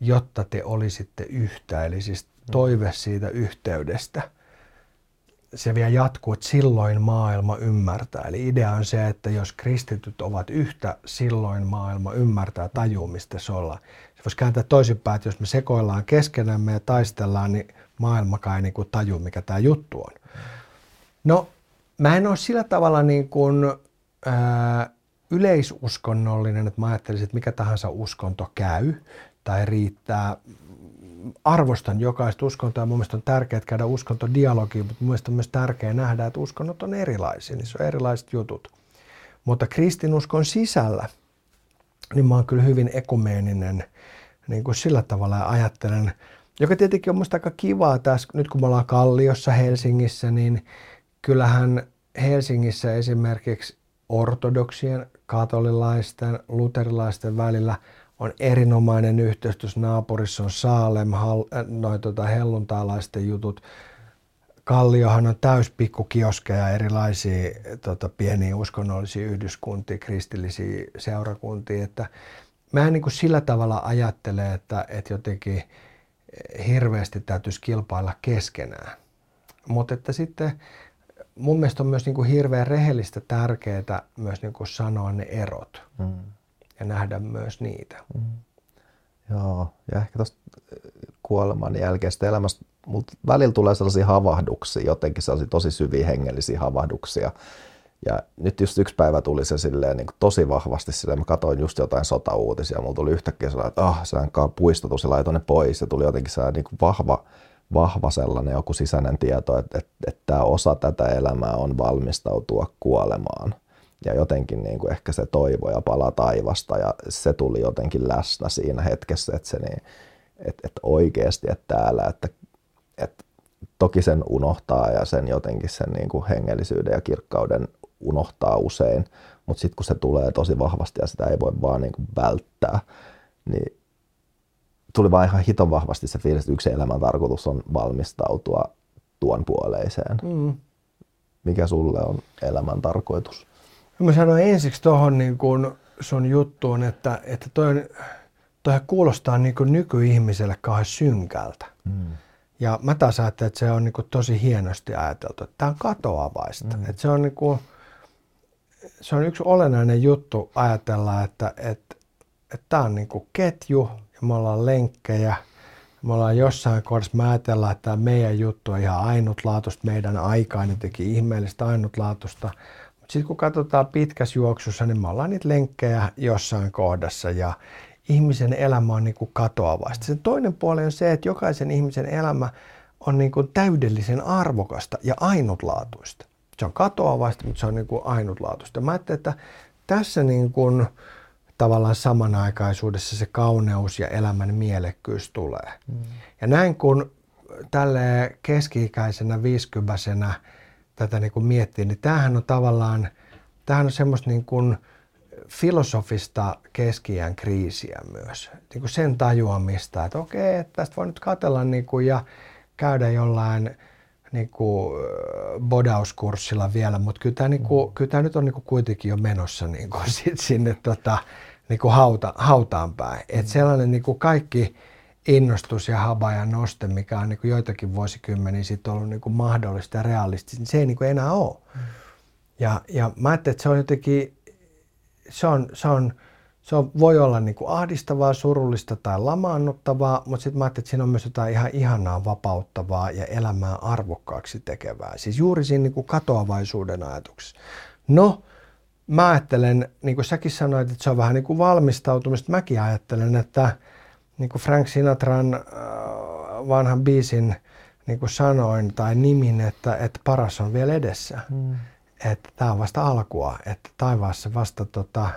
jotta te olisitte yhtä, eli siis toive siitä yhteydestä. Se vielä jatkuu, että silloin maailma ymmärtää. Eli idea on se, että jos kristityt ovat yhtä, silloin maailma ymmärtää, tajuu, mistä se ollaan. Se voisi kääntää toisinpäin, että jos me sekoillaan keskenämme ja taistellaan, niin maailmakaan ei niin kuin taju, mikä tämä juttu on. No, mä en ole sillä tavalla niin kuin, ää, yleisuskonnollinen, että mä ajattelisin, että mikä tahansa uskonto käy tai riittää. Arvostan jokaista uskontoa ja mun mielestä on tärkeää käydä uskontodialogia, mutta mun mielestä on myös tärkeää nähdä, että uskonnot on erilaisia, niin se on erilaiset jutut. Mutta kristinuskon sisällä, niin mä oon kyllä hyvin ekumeeninen niin kuin sillä tavalla ja ajattelen, joka tietenkin on musta aika kivaa tässä, nyt kun me ollaan Kalliossa Helsingissä, niin kyllähän Helsingissä esimerkiksi ortodoksien, katolilaisten, luterilaisten välillä on erinomainen yhteys. Naapurissa on Saalem, äh, noin tota helluntaalaisten jutut. Kalliohan on täys pikkukioskeja, erilaisia tota, pieniä uskonnollisia yhdyskuntia, kristillisiä seurakuntia. Että mä en niin kuin sillä tavalla ajattele, että, että jotenkin hirveästi täytyisi kilpailla keskenään. Mutta että sitten mun mielestä on myös niin kuin hirveän rehellistä tärkeää myös niin kuin sanoa ne erot mm. ja nähdä myös niitä. Mm. Joo, ja ehkä tuosta äh, kuoleman jälkeistä elämästä, mutta välillä tulee sellaisia havahduksia, jotenkin sellaisia tosi syviä hengellisiä havahduksia. Ja nyt just yksi päivä tuli se silleen niin kuin tosi vahvasti silleen, mä katsoin just jotain sotauutisia, mulla tuli yhtäkkiä sellainen, että ah, se on puistatus ja laitoin ne pois, ja tuli jotenkin sellainen niin kuin vahva vahva sellainen joku sisäinen tieto, että, että, että tämä osa tätä elämää on valmistautua kuolemaan. Ja jotenkin niin kuin ehkä se toivo ja pala taivasta ja se tuli jotenkin läsnä siinä hetkessä, että, se niin, että, että oikeasti että täällä, että, että toki sen unohtaa ja sen jotenkin sen niin kuin hengellisyyden ja kirkkauden unohtaa usein, mutta sitten kun se tulee tosi vahvasti ja sitä ei voi vaan niin kuin välttää, niin tuli vaan ihan hiton vahvasti se fiilis, että yksi elämän tarkoitus on valmistautua tuon puoleiseen. Mm. Mikä sulle on elämän tarkoitus? Mä sanoin ensiksi tuohon niin kun sun juttuun, että, että toi, toi kuulostaa niin kuin nykyihmiselle kauhean synkältä. Mm. Ja mä taas ajattelen, että se on niin kuin tosi hienosti ajateltu. Tämä on katoavaista. Mm. Että se, on niin kuin, se on yksi olennainen juttu ajatella, että, että, että tämä on niin kuin ketju, ja me ollaan lenkkejä. Me ollaan jossain kohdassa, mä ajatellaan, että tämä meidän juttu on ihan ainutlaatuista, meidän aikaa on jotenkin ihmeellistä ainutlaatuista. Mutta sitten kun katsotaan pitkässä juoksussa, niin me ollaan niitä lenkkejä jossain kohdassa ja ihmisen elämä on niin katoavaista. Sen toinen puoli on se, että jokaisen ihmisen elämä on niin täydellisen arvokasta ja ainutlaatuista. Se on katoavaista, mutta se on niin ainutlaatuista. Mä ajattelin, että tässä niin kuin, tavallaan samanaikaisuudessa se kauneus ja elämän mielekkyys tulee. Mm. Ja näin kun tälle keski-ikäisenä, viiskyväisenä tätä niin kuin miettii, niin tämähän on tavallaan, tämähän on semmoista niin kuin filosofista keskiään kriisiä myös. Niin kuin sen tajuamista, että okei, että tästä voi nyt katella niin kuin ja käydä jollain niin kuin bodauskurssilla vielä, mutta kyllä tämä, niin kuin, kyllä tämä nyt on niin kuin kuitenkin jo menossa niin kuin sit sinne tota, niin kuin hauta, hautaan päin. Mm. Et sellainen niin kuin kaikki innostus ja haba ja noste, mikä on niin kuin joitakin vuosikymmeniä sitten ollut niin kuin mahdollista ja realistista, niin se ei niin kuin enää ole. Mm. Ja, ja mä ajattelin, että se on jotenkin, se, on, se, on, se on, voi olla niin kuin ahdistavaa, surullista tai lamaannuttavaa, mutta sitten mä ajattelin, että siinä on myös jotain ihan ihanaa, vapauttavaa ja elämää arvokkaaksi tekevää. Siis juuri siinä niin kuin katoavaisuuden ajatuksessa. No, mä ajattelen, niin kuin säkin sanoit, että se on vähän niin kuin valmistautumista. Mäkin ajattelen, että niin kuin Frank Sinatran äh, vanhan biisin niin kuin sanoin tai nimin, että, että paras on vielä edessä. Mm. että tämä on vasta alkua, että taivaassa vasta tota,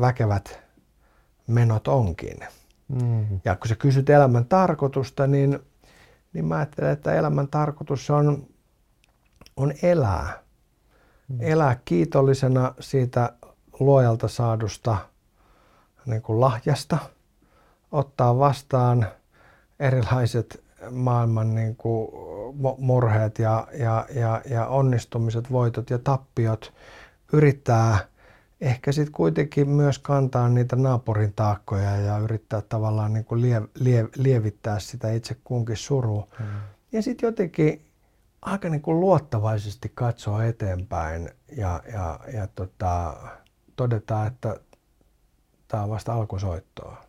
väkevät menot onkin. Mm. Ja kun sä kysyt elämän tarkoitusta, niin, niin mä ajattelen, että elämän tarkoitus on, on elää. Mm. Elää kiitollisena siitä luojalta saadusta niin kuin lahjasta, ottaa vastaan erilaiset maailman niin kuin murheet ja, ja, ja, ja onnistumiset, voitot ja tappiot, yrittää ehkä sitten kuitenkin myös kantaa niitä naapurin taakkoja ja yrittää tavallaan niin kuin lie, lie, lievittää sitä itse kunkin surua. Mm. Ja sitten jotenkin aika niin kuin luottavaisesti katsoa eteenpäin ja, ja, ja tota, todeta, että tämä on vasta alkusoittoa.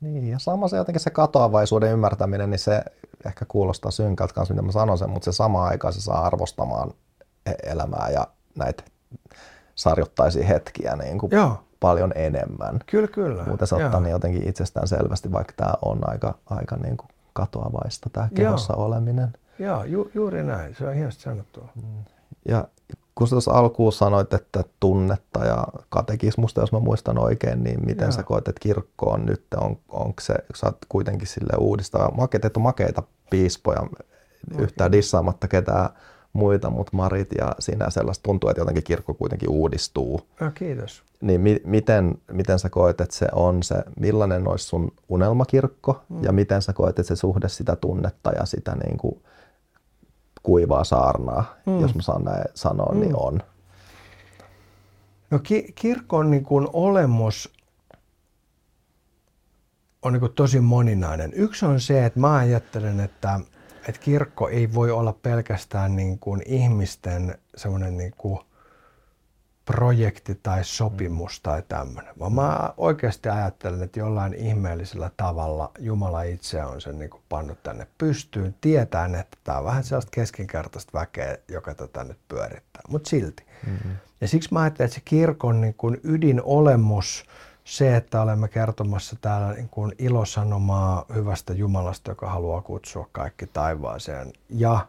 Niin, ja sama se jotenkin se katoavaisuuden ymmärtäminen, niin se ehkä kuulostaa synkältä kanssa, mitä mä sanon sen, mutta se sama aikaan se saa arvostamaan elämää ja näitä sarjottaisia hetkiä niin kuin Joo. paljon enemmän. Kyllä, kyllä. Muuten se ottaa niin jotenkin itsestään selvästi, vaikka tämä on aika, aika niin kuin katoavaista tämä kehossa Joo. oleminen. Joo, ju, juuri näin. Se on hienosti sanottua. Mm. Ja kun sä tuossa alkuun sanoit, että tunnetta ja katekismusta, jos mä muistan oikein, niin miten Joo. sä koet, että kirkko on nyt, on, onko se, sä oot kuitenkin sille uudistaa, makeet, on makeita piispoja, okay. yhtään dissaamatta ketään muita, mutta Marit ja sinä sellaista tuntuu, että jotenkin kirkko kuitenkin uudistuu. No, kiitos. Niin mi- miten, miten sä koet, että se on se, millainen olisi sun unelmakirkko mm. ja miten sä koet, että se suhde sitä tunnetta ja sitä niin kuin kuivaa saarnaa, mm. jos mä saan näin sanoa, niin mm. niin on? No ki- kirkon niin kuin olemus on niin kuin tosi moninainen. Yksi on se, että mä ajattelen, että, että kirkko ei voi olla pelkästään niin kuin ihmisten semmoinen niin kuin projekti tai sopimus tai tämmöinen. Vaan mä oikeasti ajattelen, että jollain ihmeellisellä tavalla Jumala itse on sen niin kuin pannut tänne pystyyn, tietäen, että tämä on vähän sellaista keskinkertaista väkeä, joka tätä nyt pyörittää, mutta silti. Mm-hmm. Ja siksi mä ajattelen, että se kirkon niin kuin ydinolemus, se, että olemme kertomassa täällä niin kuin ilosanomaa hyvästä Jumalasta, joka haluaa kutsua kaikki taivaaseen ja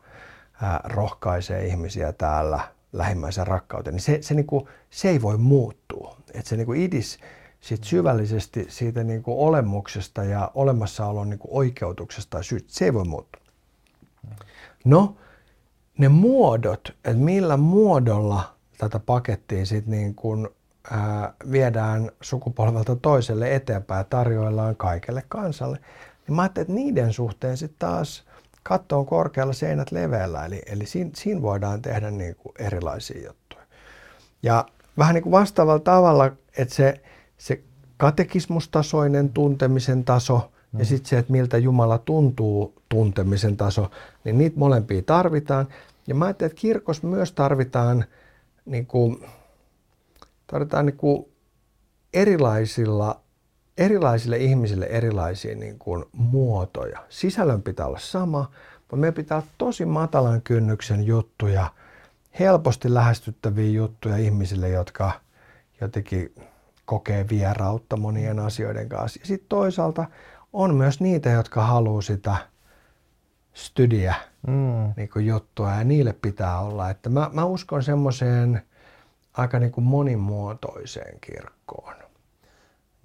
ää, rohkaisee ihmisiä täällä lähimmäisen rakkauteen, niin se, se, niin kuin, se ei voi muuttua. Että se niin kuin idis sit syvällisesti siitä niin kuin olemuksesta ja olemassaolon niin kuin oikeutuksesta ja syystä, se ei voi muuttua. No, ne muodot, että millä muodolla tätä pakettia sitten niin ää, viedään sukupolvelta toiselle eteenpäin ja tarjoillaan kaikelle kansalle, niin mä ajattelin, että niiden suhteen sitten taas katto on korkealla, seinät leveällä, eli, eli siinä, siinä voidaan tehdä niin kuin erilaisia juttuja. Ja vähän niin kuin vastaavalla tavalla, että se, se katekismustasoinen tuntemisen taso mm. ja sitten se, että miltä Jumala tuntuu tuntemisen taso, niin niitä molempia tarvitaan. Ja mä ajattelen, että kirkossa myös tarvitaan, niin kuin, tarvitaan niin kuin erilaisilla erilaisille ihmisille erilaisia niin kuin, muotoja. Sisällön pitää olla sama, mutta meidän pitää olla tosi matalan kynnyksen juttuja, helposti lähestyttäviä juttuja ihmisille, jotka jotenkin kokee vierautta monien asioiden kanssa. Ja sitten toisaalta on myös niitä, jotka haluaa sitä studia mm. niin juttua ja niille pitää olla. Että mä, mä uskon semmoiseen aika niin kuin monimuotoiseen kirkkoon.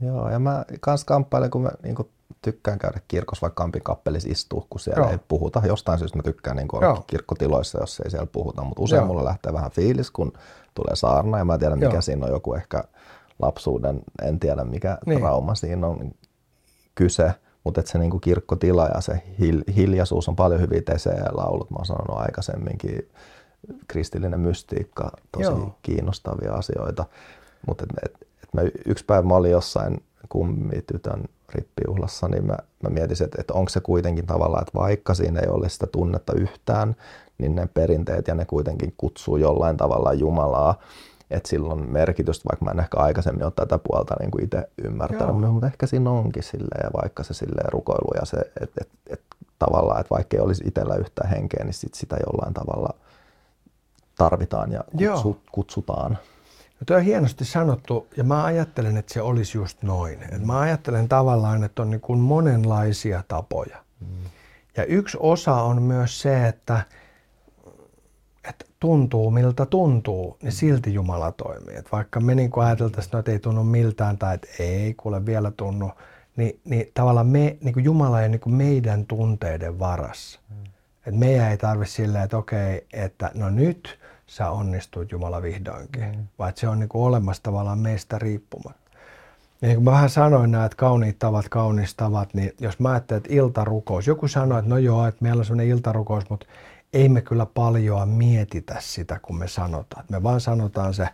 Joo, ja mä kans kamppailen, kun mä niin kun tykkään käydä kirkossa, vaikka Kampin kappelissa istua, kun siellä Joo. ei puhuta. Jostain syystä mä tykkään niin olla kirkkotiloissa, jos ei siellä puhuta, mutta usein Joo. mulla lähtee vähän fiilis, kun tulee saarna, ja mä tiedän, mikä Joo. siinä on joku ehkä lapsuuden, en tiedä mikä niin. trauma siinä on kyse, mutta että se niin kirkkotila ja se hil- hiljaisuus on paljon hyviä tesejä ja laulut, mä oon sanonut aikaisemminkin, kristillinen mystiikka, tosi Joo. kiinnostavia asioita. Mutta et, et, mä yksi päivä mä olin jossain kummitytön rippijuhlassa, niin mä, mä mietin, että, että onko se kuitenkin tavallaan, että vaikka siinä ei ole sitä tunnetta yhtään, niin ne perinteet ja ne kuitenkin kutsuu jollain tavalla Jumalaa, että silloin merkitystä, vaikka mä en ehkä aikaisemmin ole tätä puolta niin kuin itse ymmärtänyt, Joo. mutta ehkä siinä onkin silleen, ja vaikka se silleen rukoilu ja se, että et, et, tavallaan, että vaikka ei olisi itsellä yhtään henkeä, niin sit sitä jollain tavalla tarvitaan ja kutsu, kutsutaan. No tuo on hienosti sanottu ja mä ajattelen, että se olisi just noin. Et mä ajattelen tavallaan, että on niin kuin monenlaisia tapoja. Mm. Ja yksi osa on myös se, että, että tuntuu miltä tuntuu, niin silti Jumala toimii. Et vaikka me niin ajateltaisiin, että ei tunnu miltään tai että ei kuule vielä tunnu, niin, niin tavallaan me, niin kuin Jumala ei niin kuin meidän tunteiden varassa. Mm. Et meidän ei tarvitse silleen, että okei, että no nyt sä onnistuit Jumala vihdoinkin, mm. vaan se on niin kuin olemassa tavallaan meistä riippumatta. Ja niin kuin mä vähän sanoin nämä, että kauniit tavat, kaunis tavat, niin jos mä ajattelen, että iltarukous, joku sanoi, että no joo, että meillä on sellainen iltarukous, mutta ei me kyllä paljon mietitä sitä, kun me sanotaan. Me vaan sanotaan se,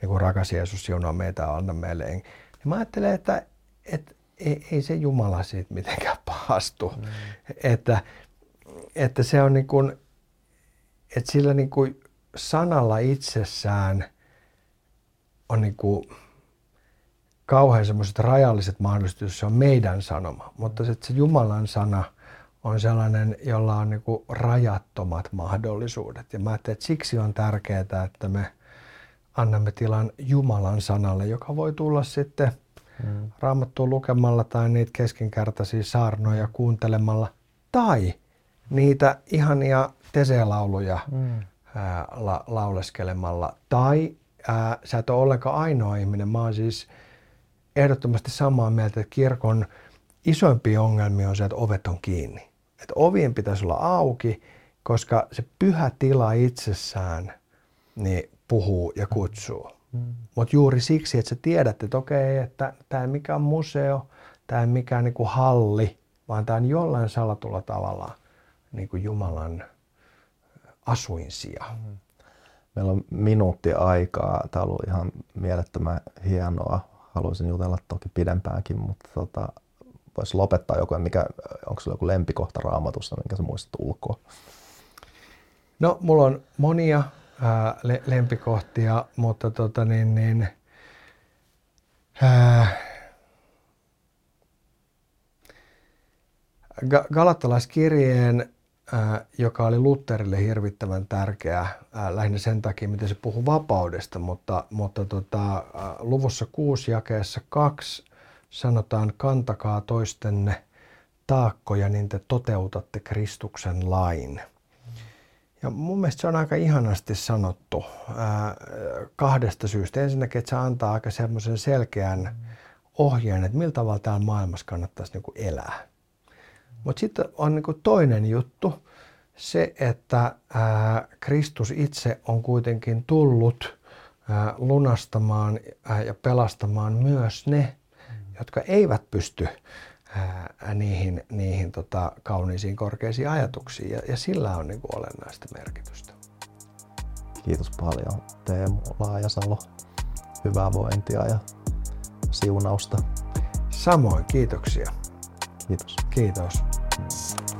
niin kuin rakas Jeesus, siunaa meitä, anna meille. Ja mä ajattelen, että, että ei, ei se Jumala siitä mitenkään pahastu. Mm. Että, että se on niin kuin, että sillä niin kuin sanalla itsessään on niin kuin kauhean semmoiset rajalliset mahdollisuudet, jos se on meidän sanoma. Mutta se, se Jumalan sana on sellainen, jolla on niin kuin rajattomat mahdollisuudet. Ja mä ajattelen, että siksi on tärkeää, että me annamme tilan Jumalan sanalle, joka voi tulla sitten mm. raamattua lukemalla tai niitä keskinkertaisia saarnoja kuuntelemalla tai niitä ihania teselauluja mm. Ää, la, lauleskelemalla. Tai ää, sä et ole ollenkaan ainoa ihminen. Mä oon siis ehdottomasti samaa mieltä, että kirkon isoimpia ongelmia on se, että ovet on kiinni. Että ovien pitäisi olla auki, koska se pyhä tila itsessään niin puhuu ja kutsuu. Mm. Mutta juuri siksi, että sä tiedät, että okei, että tämä ei mikään museo, tämä ei mikään niinku halli, vaan tämä on jollain salatulla tavalla niinku Jumalan asuinsia. Mm. Meillä on minuutti aikaa. Tämä on ollut ihan mielettömän hienoa. Haluaisin jutella toki pidempäänkin, mutta tota, voisi lopettaa joku, mikä, onko sulla joku lempikohta raamatussa, minkä sä muistat ulkoa? No, mulla on monia ää, le- lempikohtia, mutta tota niin, niin ää, Galattalaiskirjeen, joka oli Lutherille hirvittävän tärkeä, ää, lähinnä sen takia, miten se puhuu vapaudesta, mutta, mutta tota, ää, luvussa 6 jakeessa 2 sanotaan, kantakaa toistenne taakkoja, niin te toteutatte Kristuksen lain. Ja mun mielestä se on aika ihanasti sanottu kahdesta syystä. Ensinnäkin, että se antaa aika semmoisen selkeän ohjeen, että millä tavalla täällä maailmassa kannattaisi niin kuin elää. Mutta sitten on niin toinen juttu, se, että ää, Kristus itse on kuitenkin tullut ää, lunastamaan ää, ja pelastamaan myös ne, jotka eivät pysty ää, niihin, niihin tota, kauniisiin korkeisiin ajatuksiin. Ja, ja sillä on niin kuin olennaista merkitystä. Kiitos paljon Teemu Laajasalo. Hyvää vointia ja siunausta. Samoin, kiitoksia. Kiitos. Kiitos. Thank you.